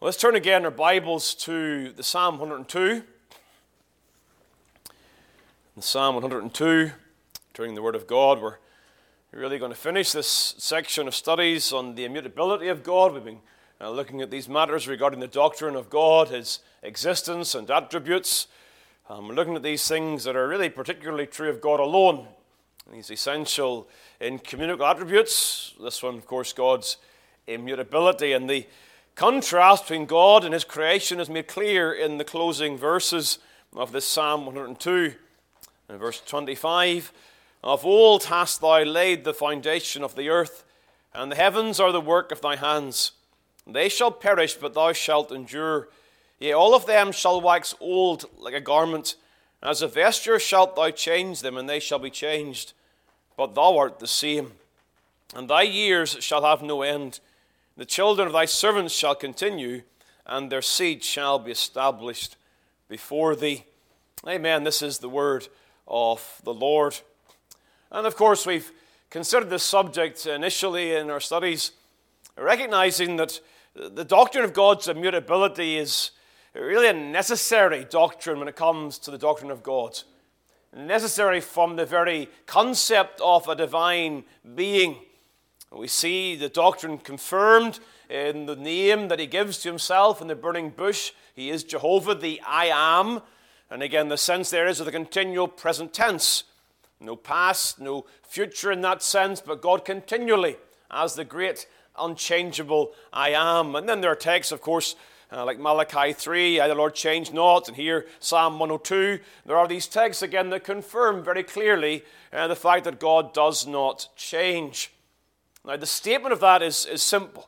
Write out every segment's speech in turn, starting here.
Let's turn again our Bibles to the Psalm 102. The Psalm 102, turning the Word of God, we're really going to finish this section of studies on the immutability of God. We've been uh, looking at these matters regarding the doctrine of God, His existence and attributes. Um, we're looking at these things that are really particularly true of God alone, these essential incommunicable attributes. This one, of course, God's immutability and the contrast between God and his creation is made clear in the closing verses of this Psalm 102. In verse 25, Of old hast thou laid the foundation of the earth, and the heavens are the work of thy hands. They shall perish, but thou shalt endure. Yea, all of them shall wax old like a garment. As a vesture shalt thou change them, and they shall be changed. But thou art the same, and thy years shall have no end. The children of thy servants shall continue, and their seed shall be established before thee. Amen. This is the word of the Lord. And of course, we've considered this subject initially in our studies, recognizing that the doctrine of God's immutability is really a necessary doctrine when it comes to the doctrine of God. Necessary from the very concept of a divine being. We see the doctrine confirmed in the name that he gives to himself in the burning bush. He is Jehovah, the I am. And again, the sense there is of the continual present tense. No past, no future in that sense, but God continually as the great unchangeable I am. And then there are texts, of course, uh, like Malachi 3, I, the Lord change not, and here Psalm 102. There are these texts again that confirm very clearly uh, the fact that God does not change. Now, the statement of that is, is simple.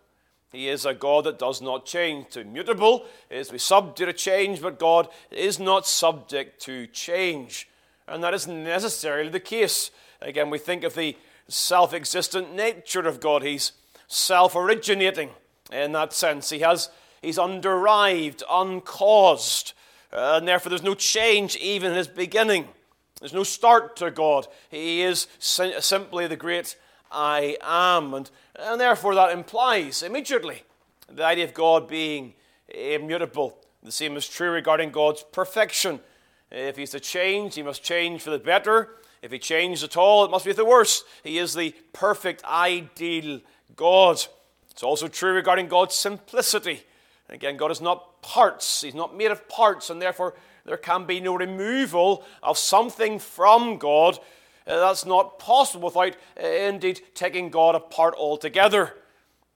He is a God that does not change. To mutable is we subject to change, but God is not subject to change. And that is necessarily the case. Again, we think of the self existent nature of God. He's self originating in that sense. He has, he's underived, uncaused, uh, and therefore there's no change even in his beginning. There's no start to God. He is simply the great I am. And, and therefore, that implies immediately the idea of God being immutable. The same is true regarding God's perfection. If he's to change, he must change for the better. If he changed at all, it must be for the worse. He is the perfect, ideal God. It's also true regarding God's simplicity. again, God is not parts, He's not made of parts, and therefore there can be no removal of something from God uh, that's not possible without, uh, indeed, taking God apart altogether.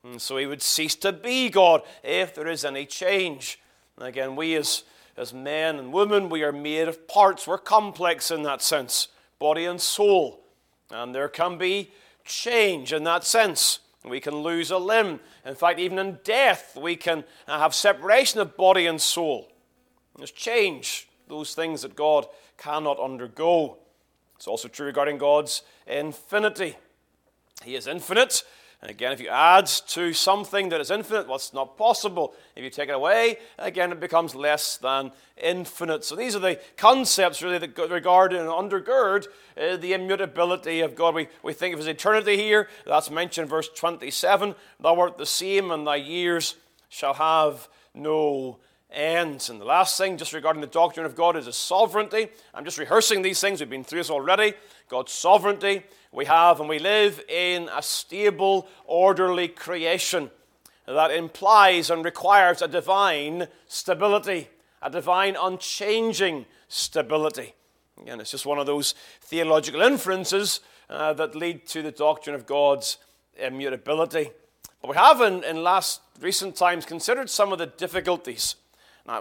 And so he would cease to be God if there is any change. And again, we as, as men and women, we are made of parts. We're complex in that sense, body and soul. And there can be change in that sense. We can lose a limb. In fact, even in death, we can uh, have separation of body and soul. There's change, those things that God cannot undergo. It's also true regarding God's infinity. He is infinite. And again, if you add to something that is infinite, well, it's not possible. If you take it away, again, it becomes less than infinite. So these are the concepts really that regard and undergird uh, the immutability of God. We, we think of his eternity here. That's mentioned in verse 27. Thou art the same, and thy years shall have no ends. And the last thing, just regarding the doctrine of God, is His sovereignty. I'm just rehearsing these things. We've been through this already. God's sovereignty. We have and we live in a stable, orderly creation that implies and requires a divine stability, a divine unchanging stability. Again, it's just one of those theological inferences uh, that lead to the doctrine of God's immutability. But we have, in, in last recent times, considered some of the difficulties I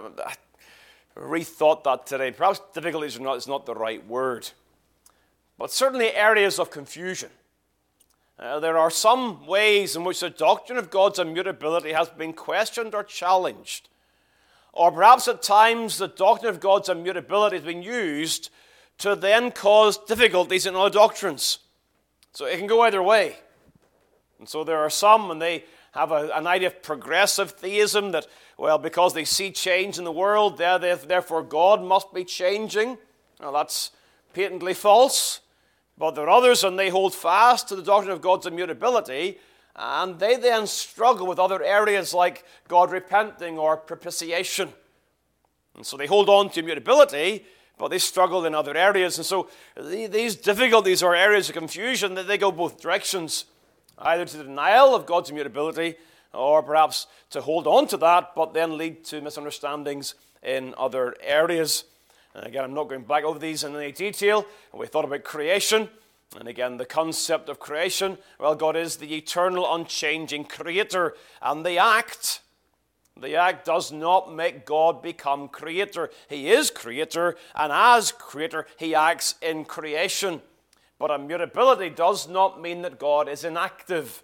rethought that today. Perhaps difficulties are not, is not the right word, but certainly areas of confusion. Uh, there are some ways in which the doctrine of God's immutability has been questioned or challenged. Or perhaps at times the doctrine of God's immutability has been used to then cause difficulties in other doctrines. So it can go either way. And so there are some, and they have a, an idea of progressive theism that, well, because they see change in the world, therefore God must be changing. Now, that's patently false. But there are others, and they hold fast to the doctrine of God's immutability, And they then struggle with other areas like God repenting or propitiation. And so they hold on to immutability, but they struggle in other areas. And so these difficulties or areas of confusion, they go both directions, either to the denial of God's immutability or perhaps to hold on to that, but then lead to misunderstandings in other areas. And again, I'm not going back over these in any detail. We thought about creation. And again, the concept of creation well, God is the eternal, unchanging creator. And the act, the act does not make God become creator. He is creator, and as creator, he acts in creation. But immutability does not mean that God is inactive.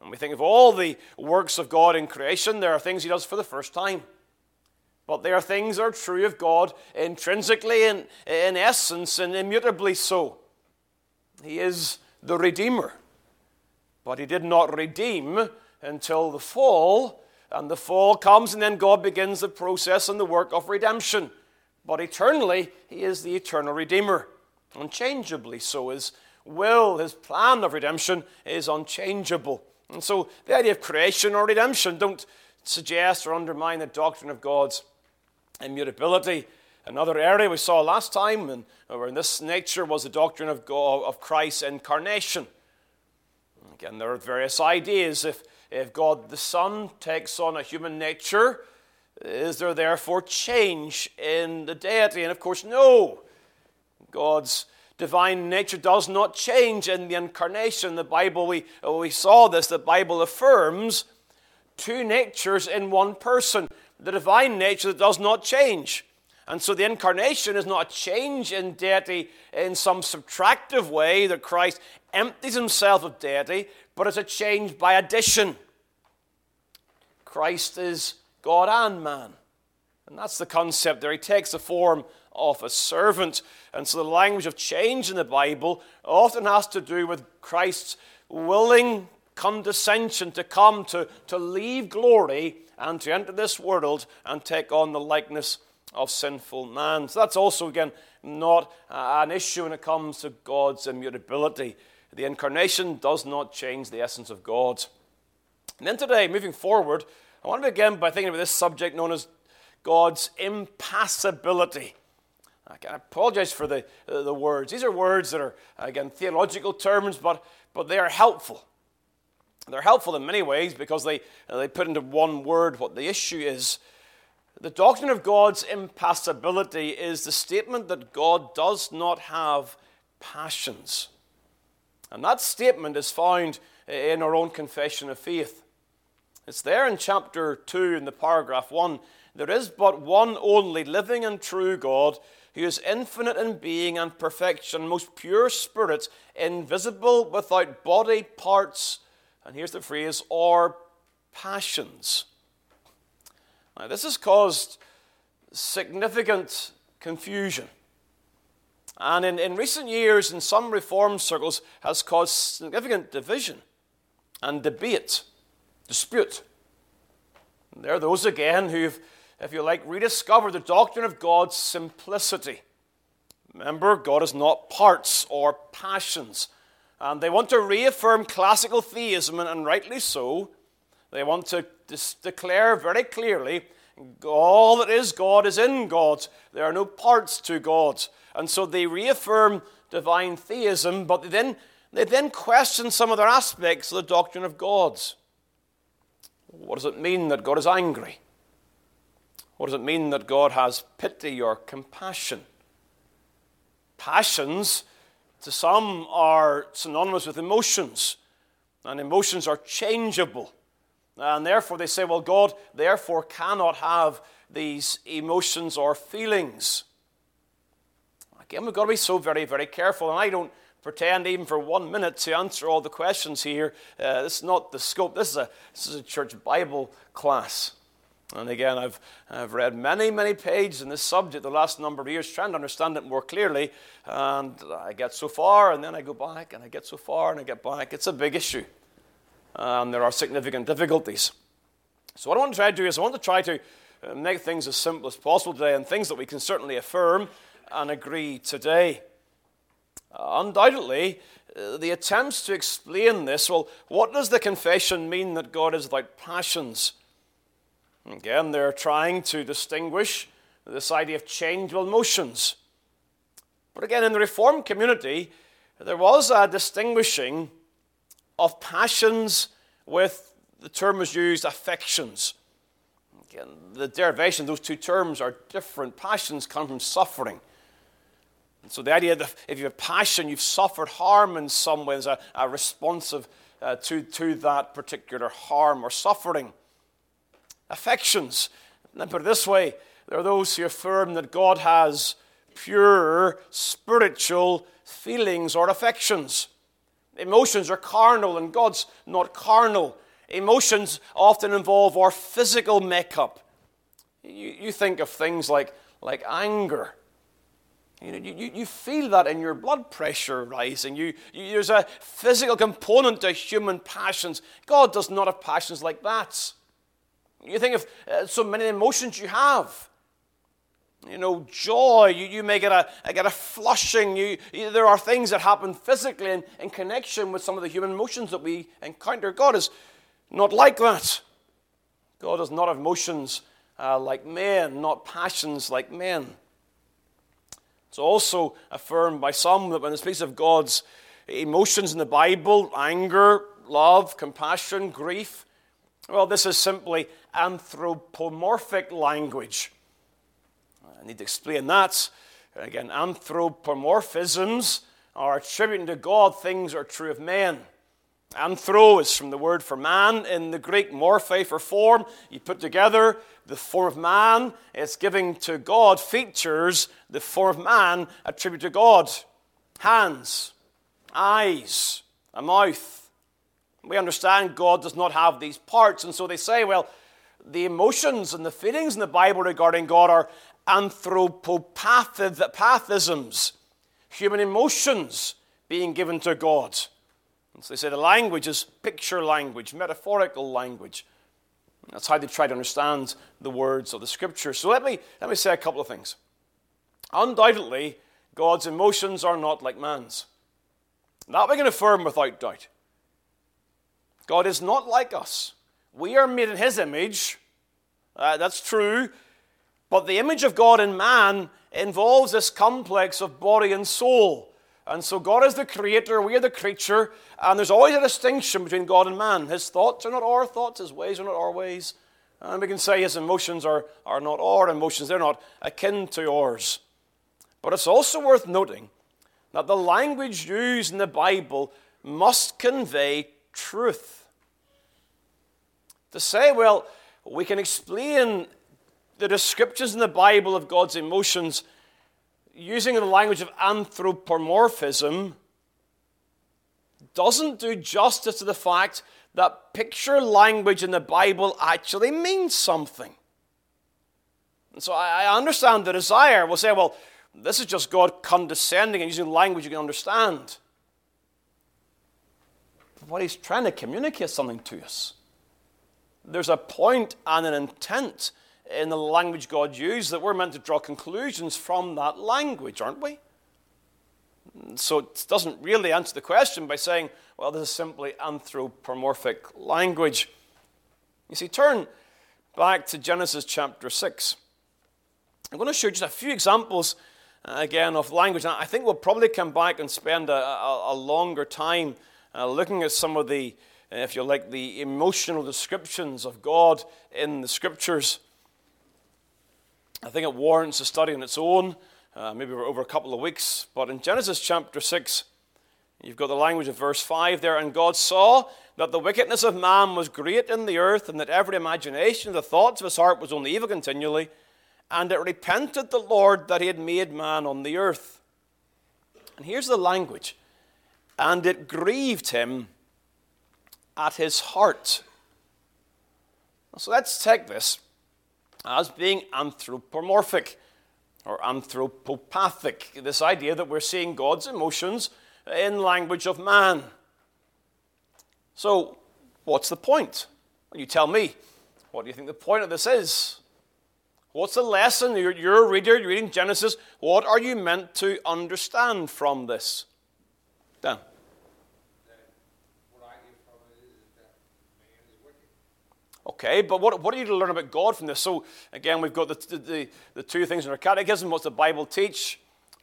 And we think of all the works of God in creation, there are things he does for the first time. But there are things that are true of God intrinsically, in, in essence, and immutably so. He is the Redeemer. But he did not redeem until the fall, and the fall comes, and then God begins the process and the work of redemption. But eternally, he is the eternal Redeemer. Unchangeably so. His will, his plan of redemption is unchangeable. And so the idea of creation or redemption don't suggest or undermine the doctrine of God's immutability. Another area we saw last time, and in this nature, was the doctrine of, God, of Christ's incarnation. Again, there are various ideas. If, if God the Son takes on a human nature, is there therefore change in the deity? And of course, no. God's divine nature does not change in the incarnation. The Bible, we, we saw this, the Bible affirms two natures in one person the divine nature that does not change. And so the incarnation is not a change in deity in some subtractive way that Christ empties himself of deity, but it's a change by addition. Christ is God and man. And that's the concept there. He takes the form of a servant. And so the language of change in the Bible often has to do with Christ's willing condescension to come, to, to leave glory, and to enter this world and take on the likeness of sinful man. So that's also, again, not an issue when it comes to God's immutability. The incarnation does not change the essence of God. And then today, moving forward, I want to begin by thinking about this subject known as God's impassibility. I apologize for the, uh, the words. These are words that are, again, theological terms, but, but they are helpful. They're helpful in many ways because they, uh, they put into one word what the issue is. The doctrine of God's impassibility is the statement that God does not have passions. And that statement is found in our own confession of faith. It's there in chapter 2 in the paragraph 1. There is but one only living and true God who is infinite in being and perfection, most pure spirit, invisible, without body, parts, and here's the phrase, or passions. Now, this has caused significant confusion. And in, in recent years, in some reform circles, has caused significant division and debate, dispute. And there are those again who've if you like, rediscover the doctrine of God's simplicity. Remember, God is not parts or passions. And they want to reaffirm classical theism, and rightly so. They want to dis- declare very clearly all that is God is in God. There are no parts to God. And so they reaffirm divine theism, but they then, they then question some other aspects of the doctrine of God's. What does it mean that God is angry? What does it mean that God has pity or compassion? Passions, to some, are synonymous with emotions, and emotions are changeable. And therefore, they say, well, God therefore cannot have these emotions or feelings. Again, we've got to be so very, very careful. And I don't pretend even for one minute to answer all the questions here. Uh, this is not the scope. This is a, this is a church Bible class. And again, I've, I've read many, many pages in this subject the last number of years, trying to understand it more clearly. And I get so far, and then I go back, and I get so far, and I get back. It's a big issue. And there are significant difficulties. So, what I want to try to do is I want to try to uh, make things as simple as possible today, and things that we can certainly affirm and agree today. Uh, undoubtedly, uh, the attempts to explain this well, what does the confession mean that God is without passions? Again, they're trying to distinguish this idea of changeable emotions. But again, in the Reformed community, there was a distinguishing of passions with the term was used affections. Again, the derivation of those two terms are different. Passions come from suffering. And so the idea that if you have passion, you've suffered harm in some way, there's a, a responsive uh, to, to that particular harm or suffering. Affections. Let me put it this way there are those who affirm that God has pure spiritual feelings or affections. Emotions are carnal, and God's not carnal. Emotions often involve our physical makeup. You, you think of things like, like anger. You, know, you, you feel that in your blood pressure rising. You, you, there's a physical component to human passions. God does not have passions like that. You think of uh, so many emotions you have. You know, joy, you, you may get a, get a flushing. You, you, there are things that happen physically in, in connection with some of the human emotions that we encounter. God is not like that. God does not have emotions uh, like men, not passions like men. It's also affirmed by some that when it speaks of God's emotions in the Bible, anger, love, compassion, grief, well, this is simply anthropomorphic language. I need to explain that. Again, anthropomorphisms are attributing to God things that are true of men. Anthro is from the word for man in the Greek, morphe for form. You put together the form of man, it's giving to God features the form of man attribute to God hands, eyes, a mouth. We understand God does not have these parts, and so they say, well, the emotions and the feelings in the Bible regarding God are anthropopathisms, human emotions being given to God. And so they say the language is picture language, metaphorical language. That's how they try to understand the words of the scripture. So let me, let me say a couple of things. Undoubtedly, God's emotions are not like man's. That we can affirm without doubt. God is not like us. We are made in His image. Uh, that's true. But the image of God in man involves this complex of body and soul. And so God is the creator, we are the creature, and there's always a distinction between God and man. His thoughts are not our thoughts, his ways are not our ways. And we can say his emotions are, are not our emotions, they're not akin to ours. But it's also worth noting that the language used in the Bible must convey truth. To say, well, we can explain the descriptions in the Bible of God's emotions using the language of anthropomorphism doesn't do justice to the fact that picture language in the Bible actually means something. And so I understand the desire. We'll say, well, this is just God condescending and using language you can understand. But what he's trying to communicate something to us. There's a point and an intent in the language God used that we're meant to draw conclusions from that language, aren't we? So it doesn't really answer the question by saying, well, this is simply anthropomorphic language. You see, turn back to Genesis chapter 6. I'm going to show just a few examples, uh, again, of language. And I think we'll probably come back and spend a, a, a longer time uh, looking at some of the, if you like, the emotional descriptions of God in the scriptures. I think it warrants a study on its own, uh, maybe over a couple of weeks. But in Genesis chapter 6, you've got the language of verse 5 there. And God saw that the wickedness of man was great in the earth, and that every imagination of the thoughts of his heart was only evil continually. And it repented the Lord that he had made man on the earth. And here's the language. And it grieved him at his heart. So let's take this as being anthropomorphic or anthropopathic. This idea that we're seeing God's emotions in language of man. So, what's the point? Well, you tell me. What do you think the point of this is? What's the lesson? You're, you're a reader, you're reading Genesis. What are you meant to understand from this? Dan. Okay, but what, what are you to learn about God from this? So, again, we've got the, the, the two things in our catechism what's the Bible teach,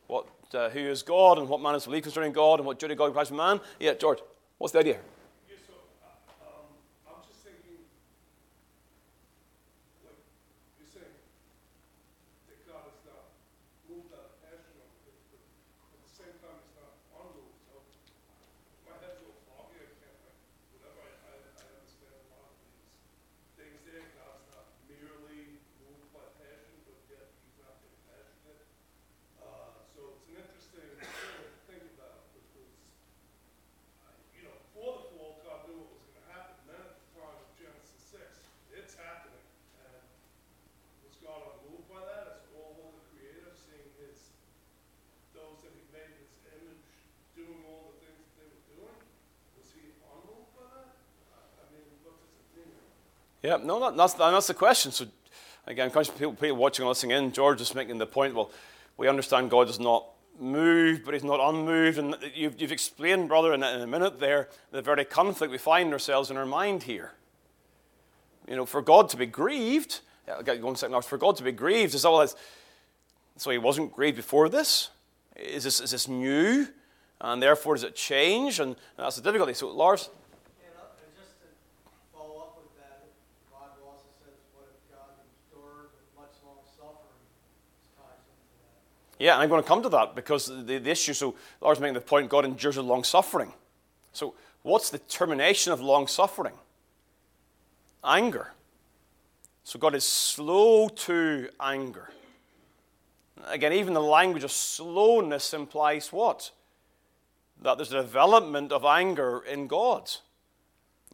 what, uh, who is God, and what man is belief concerning God, and what duty God requires from man. Yeah, George, what's the idea? Yeah, no, that, that's, that's the question. So, again, people, people watching and listening in, George is making the point well, we understand God is not moved, but he's not unmoved. And you've, you've explained, brother, in, in a minute there, the very conflict we find ourselves in our mind here. You know, for God to be grieved, I'll get one second for God to be grieved is all as, so he wasn't grieved before this? Is this, is this new? And therefore, does it change? And that's the difficulty. So, Lars? Yeah, and I'm going to come to that because the, the issue, so Lars making the point, God endures with long suffering. So, what's the termination of long suffering? Anger. So, God is slow to anger. Again, even the language of slowness implies what? That there's a development of anger in God.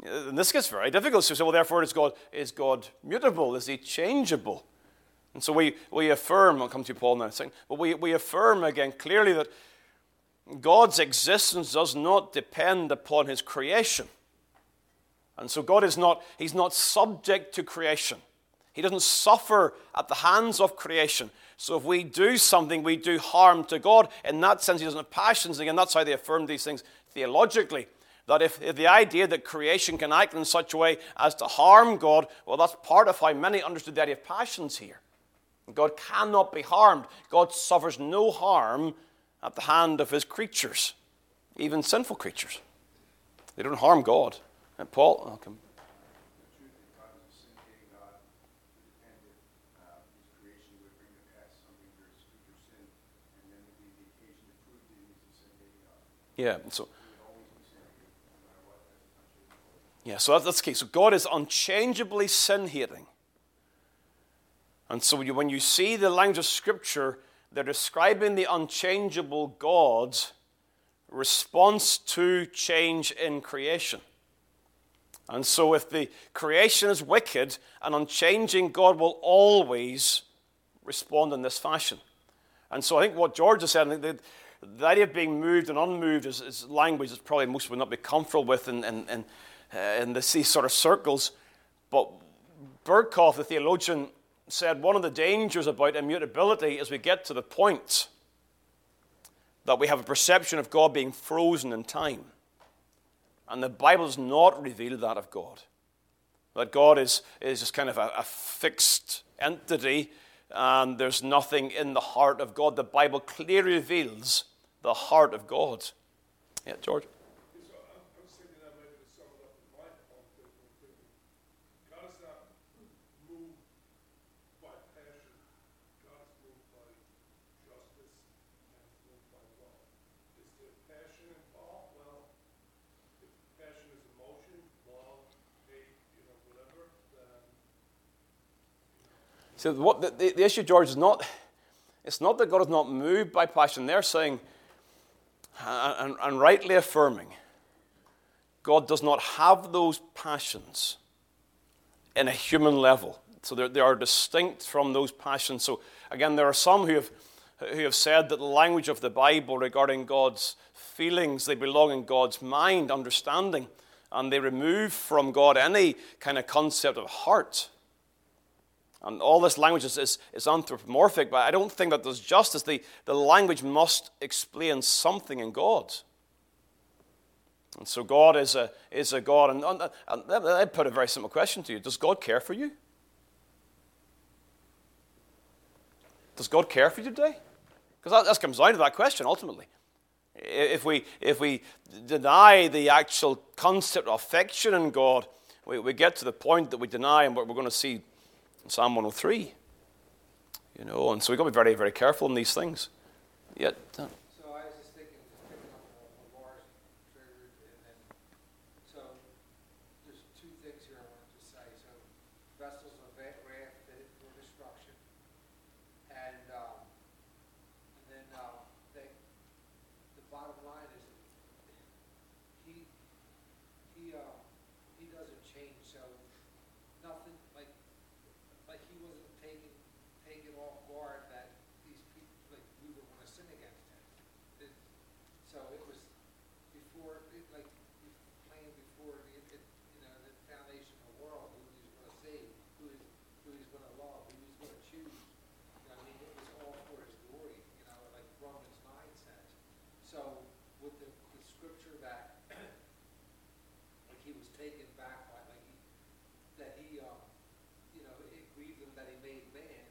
And this gets very difficult. So, well, therefore, is God, is God mutable? Is he changeable? And so we, we affirm, I'll come to Paul now, but we, we affirm again clearly that God's existence does not depend upon his creation. And so God is not, he's not subject to creation. He doesn't suffer at the hands of creation. So if we do something, we do harm to God. In that sense, he doesn't have passions. Again, that's how they affirm these things theologically. That if, if, the idea that creation can act in such a way as to harm God, well, that's part of how many understood the idea of passions here. God cannot be harmed. God suffers no harm at the hand of his creatures, even sinful creatures. They don't harm God. And Paul, I'll come. Yeah, so yeah, so that's, that's the case. So God is unchangeably sin hating. And so when you see the language of Scripture, they're describing the unchangeable God's response to change in creation. And so if the creation is wicked, an unchanging God will always respond in this fashion. And so I think what George has said, the, the idea of being moved and unmoved is, is language that probably most would not be comfortable with in, in, in, uh, in these sort of circles. But Berkhof, the theologian, said one of the dangers about immutability is we get to the point that we have a perception of God being frozen in time. And the Bible does not reveal that of God. That God is, is just kind of a, a fixed entity and there's nothing in the heart of God. The Bible clearly reveals the heart of God. Yeah, George? So what the, the, the issue, George, is not, it's not that God is not moved by passion. They're saying, and, and rightly affirming, God does not have those passions in a human level. So they are distinct from those passions. So again, there are some who have, who have said that the language of the Bible regarding God's feelings, they belong in God's mind, understanding, and they remove from God any kind of concept of heart. And all this language is, is, is, anthropomorphic, but I don't think that does justice. The, the language must explain something in God. And so God is a, is a God. And, and, and I put a very simple question to you Does God care for you? Does God care for you today? Because that, that comes down to that question ultimately. If we, if we deny the actual concept of affection in God, we, we get to the point that we deny and what we're going to see Psalm 103. You know, and so we've got to be very, very careful in these things. Yet, uh, so I was just thinking, just picking up on what triggered, and then, so there's two things here I wanted to say. So vessels of wrath fitted for destruction, and, um, and then uh, they, the bottom line is he he uh, he doesn't change. So nothing like like he wasn't taken taken off guard that these people like we were going to sin against him. It, so it was before it, like playing before the it, you know the foundation of the world who he's going to save, who is who he's going to love, who he's going to choose. You know, I mean, it was all for his glory. You know, like Romans nine says. So with the, the scripture that like he was taken back by like he that he um you know it grieved him that he made man.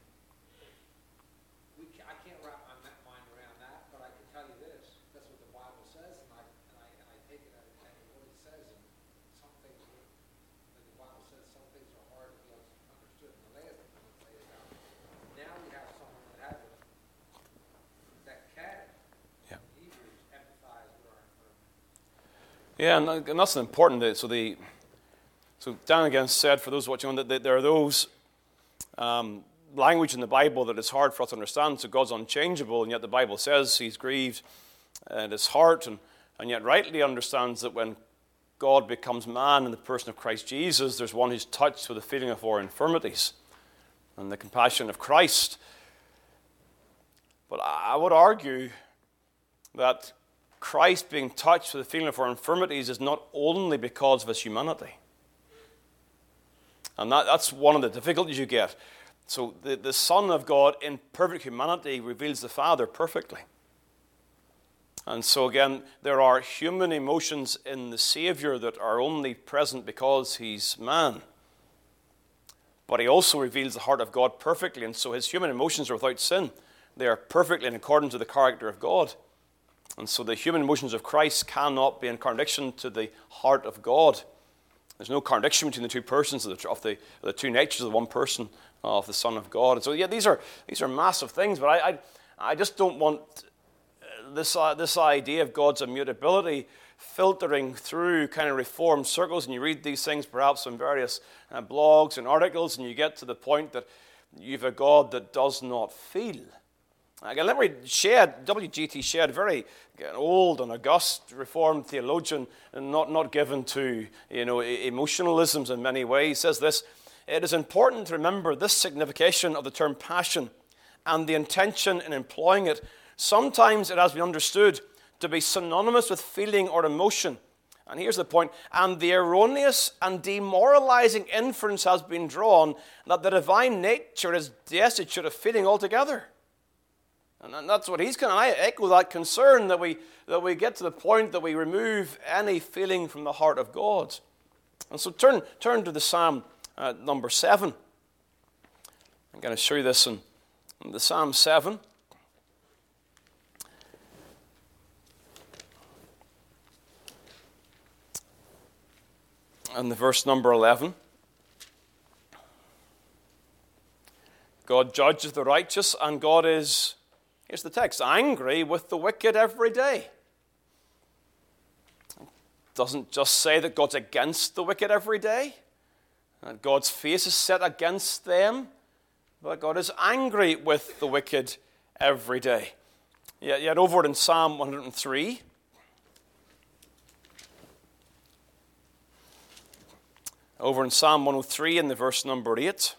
We ca- I can't wrap my ma- mind around that, but I can tell you this: that's what the Bible says, and I and I and I take it as as what it says. And some things, are- like the Bible says, some things are hard to be un- understood. And the last thing I'm going to say is that now we have someone that has a that can Yeah. Hebrews empathize with our infirmity. Yeah, and, and that's an important. So the so Dan again said for those watching that there are those um, language in the Bible that is hard for us to understand. So God's unchangeable, and yet the Bible says He's grieved at His heart, and, and yet rightly understands that when God becomes man in the person of Christ Jesus, there's one who's touched with the feeling of our infirmities and the compassion of Christ. But I would argue that Christ being touched with the feeling of our infirmities is not only because of his humanity. And that, that's one of the difficulties you get. So the, the Son of God in perfect humanity reveals the Father perfectly. And so again, there are human emotions in the Savior that are only present because he's man. But he also reveals the heart of God perfectly, and so his human emotions are without sin. They are perfectly in accordance to the character of God. And so the human emotions of Christ cannot be in contradiction to the heart of God. There's no contradiction between the two persons of the, of the, the two natures of the one person of the Son of God. And so, yeah, these are, these are massive things, but I, I, I just don't want this, uh, this idea of God's immutability filtering through kind of reformed circles. And you read these things perhaps in various uh, blogs and articles, and you get to the point that you've a God that does not feel. Again, let me Shedd, W.G.T. Shedd, very old and august Reformed theologian, and not, not given to you know, emotionalisms in many ways, He says this It is important to remember this signification of the term passion and the intention in employing it. Sometimes it has been understood to be synonymous with feeling or emotion. And here's the point and the erroneous and demoralizing inference has been drawn that the divine nature is destitute of feeling altogether. And that's what he's kind of, I echo that concern that we, that we get to the point that we remove any feeling from the heart of God. And so turn, turn to the Psalm uh, number 7. I'm going to show you this in, in the Psalm 7. And the verse number 11. God judges the righteous, and God is Here's the text angry with the wicked every day. It doesn't just say that God's against the wicked every day, that God's face is set against them, but God is angry with the wicked every day. Yet, yet over in Psalm 103, over in Psalm 103 in the verse number 8,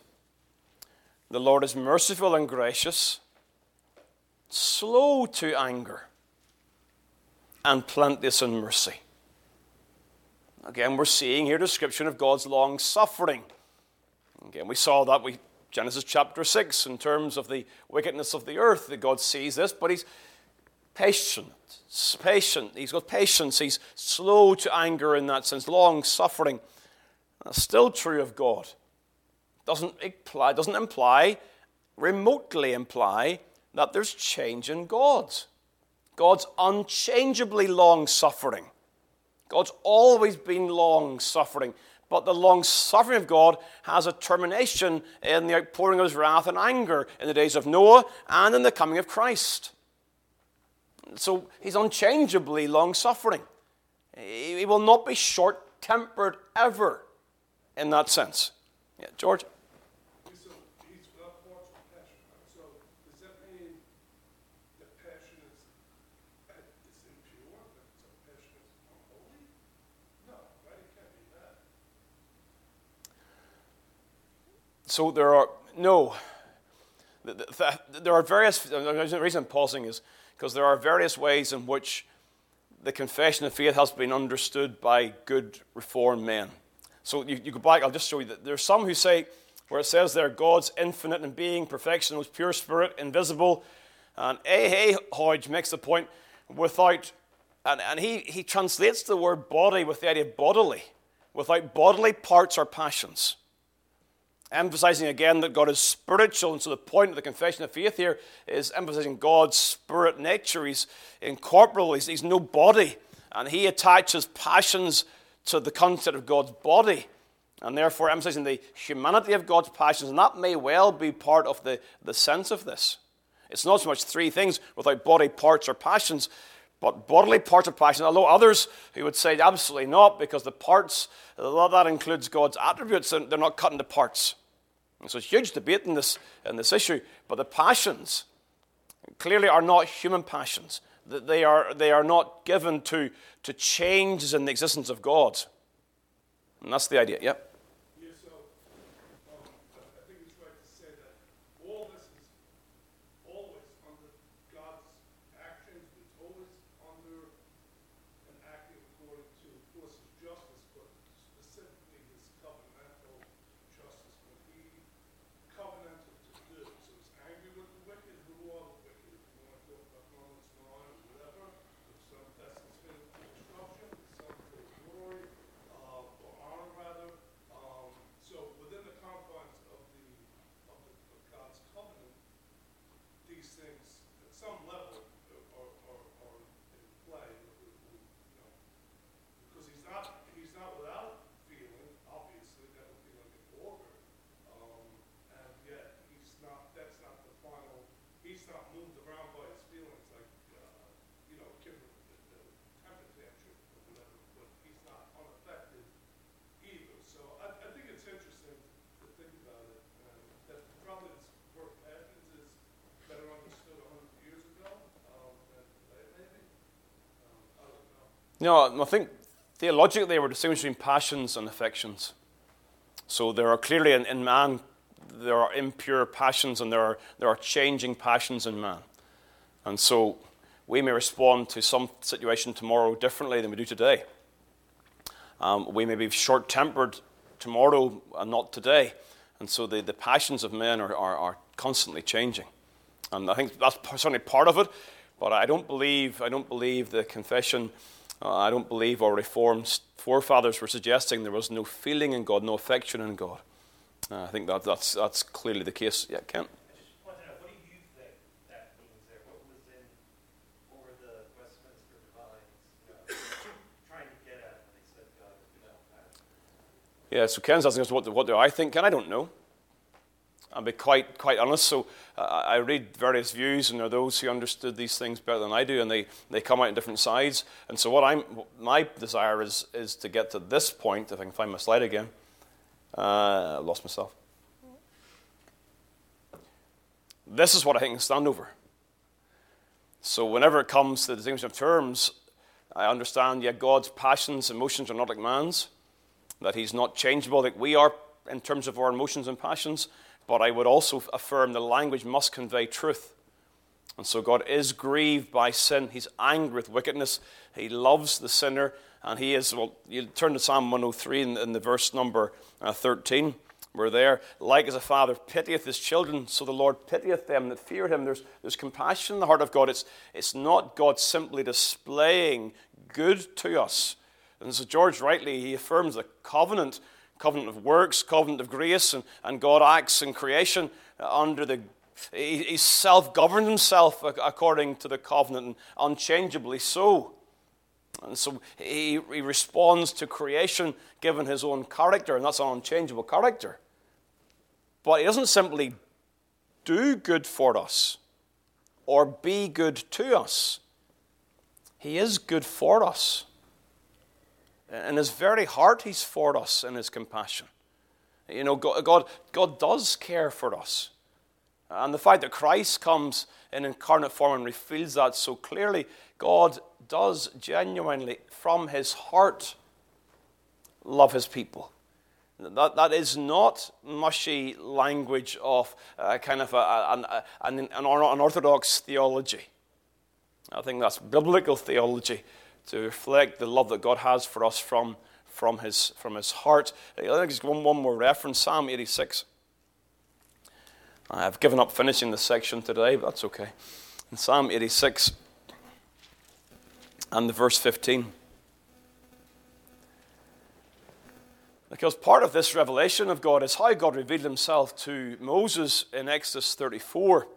the Lord is merciful and gracious slow to anger, and plenteous in mercy. Again, we're seeing here description of God's long suffering. Again, we saw that we Genesis chapter 6 in terms of the wickedness of the earth, that God sees this, but he's patient. Patient. He's got patience. He's slow to anger in that sense, long suffering. That's still true of God. Doesn't imply, doesn't imply, remotely imply, that there's change in God. God's unchangeably long suffering. God's always been long suffering. But the long suffering of God has a termination in the outpouring of his wrath and anger in the days of Noah and in the coming of Christ. So he's unchangeably long suffering. He will not be short tempered ever in that sense. Yeah, George? So there are, no, there are various, the reason I'm pausing is because there are various ways in which the confession of faith has been understood by good reformed men. So you, you go back, I'll just show you that there are some who say, where it says there, God's infinite in being, perfection, was pure spirit, invisible. And eh, A. Hodge makes the point without, and, and he, he translates the word body with the idea of bodily, without bodily parts or passions emphasizing again that God is spiritual. And so the point of the confession of faith here is emphasizing God's spirit nature. He's incorporeal, he's, he's no body. And he attaches passions to the concept of God's body. And therefore emphasizing the humanity of God's passions. And that may well be part of the, the sense of this. It's not so much three things without body parts or passions, but bodily parts of passion. Although others who would say absolutely not, because the parts, that includes God's attributes, they're not cut into parts. And so it's huge debate in this, in this issue. But the passions clearly are not human passions. They are, they are not given to, to changes in the existence of God. And that's the idea. Yep. No, I think theologically were distinguishing passions and affections. So there are clearly in, in, man, there are impure passions and there are, there are changing passions in man. And so we may respond to some situation tomorrow differently than we do today. Um, we may be short tempered tomorrow and not today. And so the, the passions of men are, are, are constantly changing. And I think that's certainly part of it. But I don't believe, I don't believe the confession uh, I don't believe our Reformed forefathers were suggesting there was no feeling in God, no affection in God. Uh, I think that, that's, that's clearly the case. Yeah, Kent? Yeah, so Ken's asking us what, what do I think, and I don't know. I'll be quite, quite honest. So uh, I read various views, and there are those who understood these things better than I do, and they, they come out on different sides. And so what I'm, my desire is, is to get to this point, if I can find my slide again. Uh, I lost myself. This is what I I stand over. So whenever it comes to the distinction of terms, I understand, yet God's passions, and emotions are not like man's, that he's not changeable like we are in terms of our emotions and passions, but I would also affirm the language must convey truth. And so God is grieved by sin. He's angry with wickedness. He loves the sinner. And he is, well, you turn to Psalm 103 in, in the verse number uh, 13. We're there, like as a father pitieth his children, so the Lord pitieth them that fear him. There's, there's compassion in the heart of God. It's, it's not God simply displaying good to us. And so George rightly, he affirms the covenant, covenant of works, covenant of grace, and, and God acts in creation uh, under the he, he self-governed himself according to the covenant, and unchangeably so. And so he, he responds to creation given his own character, and that's an unchangeable character. But he doesn't simply do good for us or be good to us. He is good for us. In his very heart, he's for us in his compassion. You know, God, God does care for us. And the fact that Christ comes in incarnate form and reveals that so clearly, God does genuinely, from his heart, love his people. That, that is not mushy language of uh, kind of a, an, an, an unorthodox theology. I think that's biblical theology to reflect the love that God has for us from, from, his, from his heart. I think one, one more reference Psalm 86. I've given up finishing this section today, but that's okay. In Psalm 86 and the verse 15. Because part of this revelation of God is how God revealed himself to Moses in Exodus 34.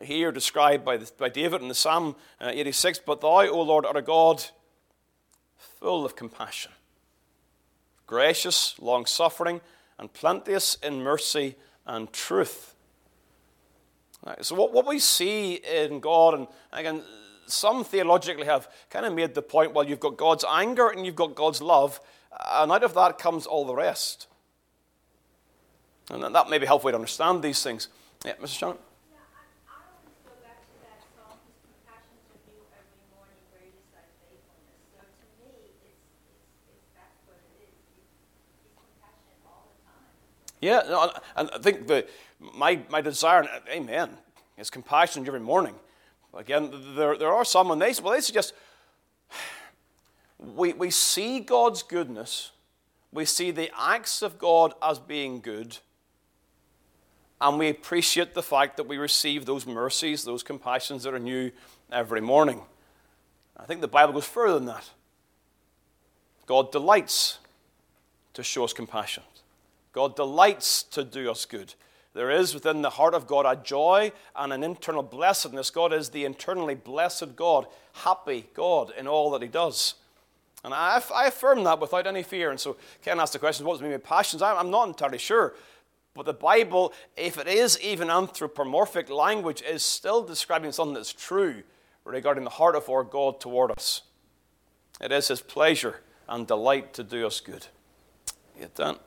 Here described by, the, by David in the Psalm uh, 86 But thou, O Lord, art a God full of compassion, gracious, long suffering, and plenteous in mercy and truth Right, so, what, what we see in God, and again, some theologically have kind of made the point well, you've got God's anger and you've got God's love, and out of that comes all the rest. And that may be helpful to understand these things. Yeah, Mr. Shannon? Yeah, no, and I think the, my, my desire, uh, amen, is compassion every morning. Again, there, there are some, and they, well, they suggest we, we see God's goodness, we see the acts of God as being good, and we appreciate the fact that we receive those mercies, those compassions that are new every morning. I think the Bible goes further than that. God delights to show us compassion. God delights to do us good. There is within the heart of God a joy and an internal blessedness. God is the internally blessed God, happy God in all that He does. And I, I affirm that without any fear. And so Ken asked the question, what does mean by passions? I'm not entirely sure. But the Bible, if it is even anthropomorphic language, is still describing something that's true regarding the heart of our God toward us. It is His pleasure and delight to do us good. Get that?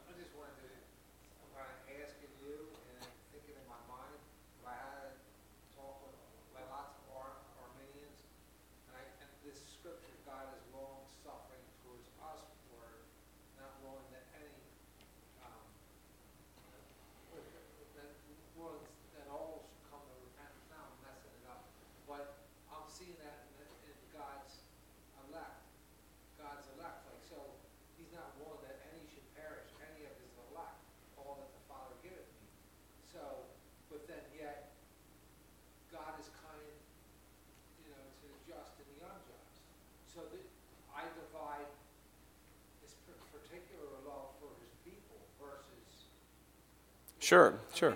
Sure, sure.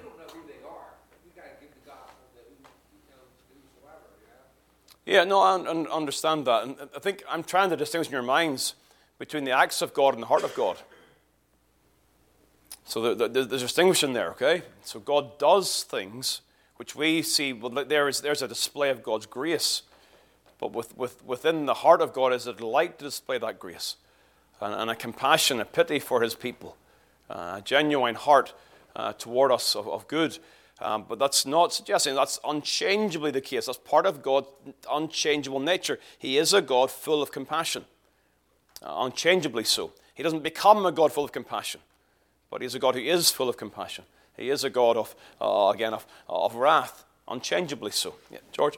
Yeah, no, I understand that. And I think I'm trying to distinguish in your minds between the acts of God and the heart of God. So there's a distinction there, okay? So God does things which we see, well, there is, there's a display of God's grace. But with, with, within the heart of God is a delight to display that grace and, and a compassion, a pity for his people, uh, a genuine heart uh, toward us of, of good. Um, but that's not suggesting that's unchangeably the case. That's part of God's unchangeable nature. He is a God full of compassion, uh, unchangeably so. He doesn't become a God full of compassion, but He's a God who is full of compassion. He is a God of, uh, again, of, of wrath, unchangeably so. Yeah, George?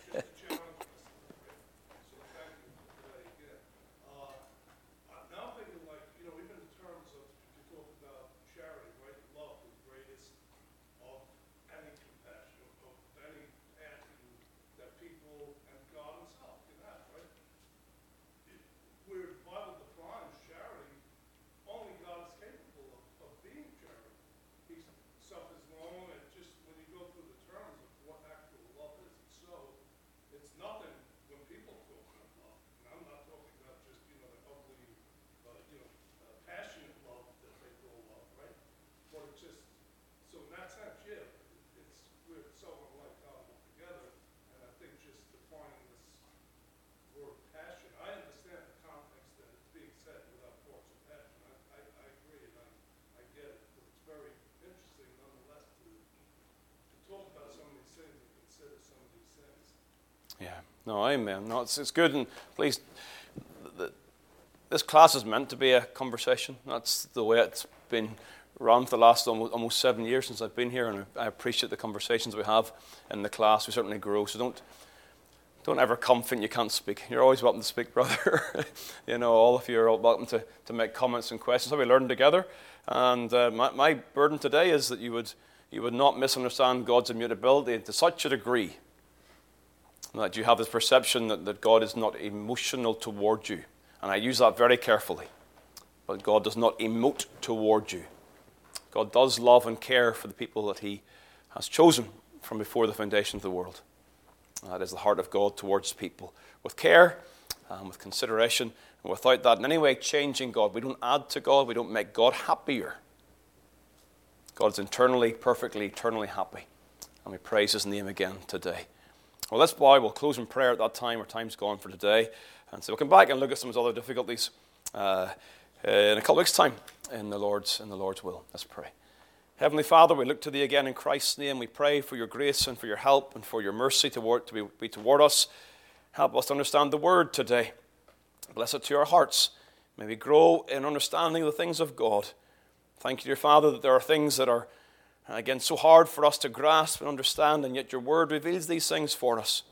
Yeah. No, amen. No, it's, it's good. And please, the, this class is meant to be a conversation. That's the way it's been run for the last almost, almost seven years since I've been here, and I appreciate the conversations we have in the class. We certainly grow. So don't don't ever come thinking you can't speak. You're always welcome to speak, brother. you know, all of you are welcome to, to make comments and questions. So we learn together. And uh, my, my burden today is that you would, you would not misunderstand God's immutability to such a degree that you have this perception that, that God is not emotional toward you. And I use that very carefully. But God does not emote toward you. God does love and care for the people that He has chosen from before the foundation of the world. That is the heart of God towards people with care and with consideration, and without that in any way changing God. We don't add to God, we don't make God happier. God is internally, perfectly, eternally happy. And we praise His name again today. Well, let's bow. We'll close in prayer at that time. Our time's gone for today. And so we'll come back and look at some of those other difficulties uh, in a couple of weeks' time in the Lord's, in the Lord's will. Let's pray. Heavenly Father, we look to Thee again in Christ's name. We pray for Your grace and for Your help and for Your mercy toward, to be, be toward us. Help us to understand the Word today. Bless it to our hearts. May we grow in understanding the things of God. Thank you, dear Father, that there are things that are Again, so hard for us to grasp and understand, and yet your word reveals these things for us.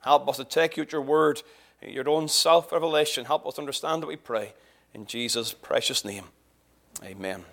Help us to take you at your word, your own self revelation. Help us understand that we pray. In Jesus' precious name, amen.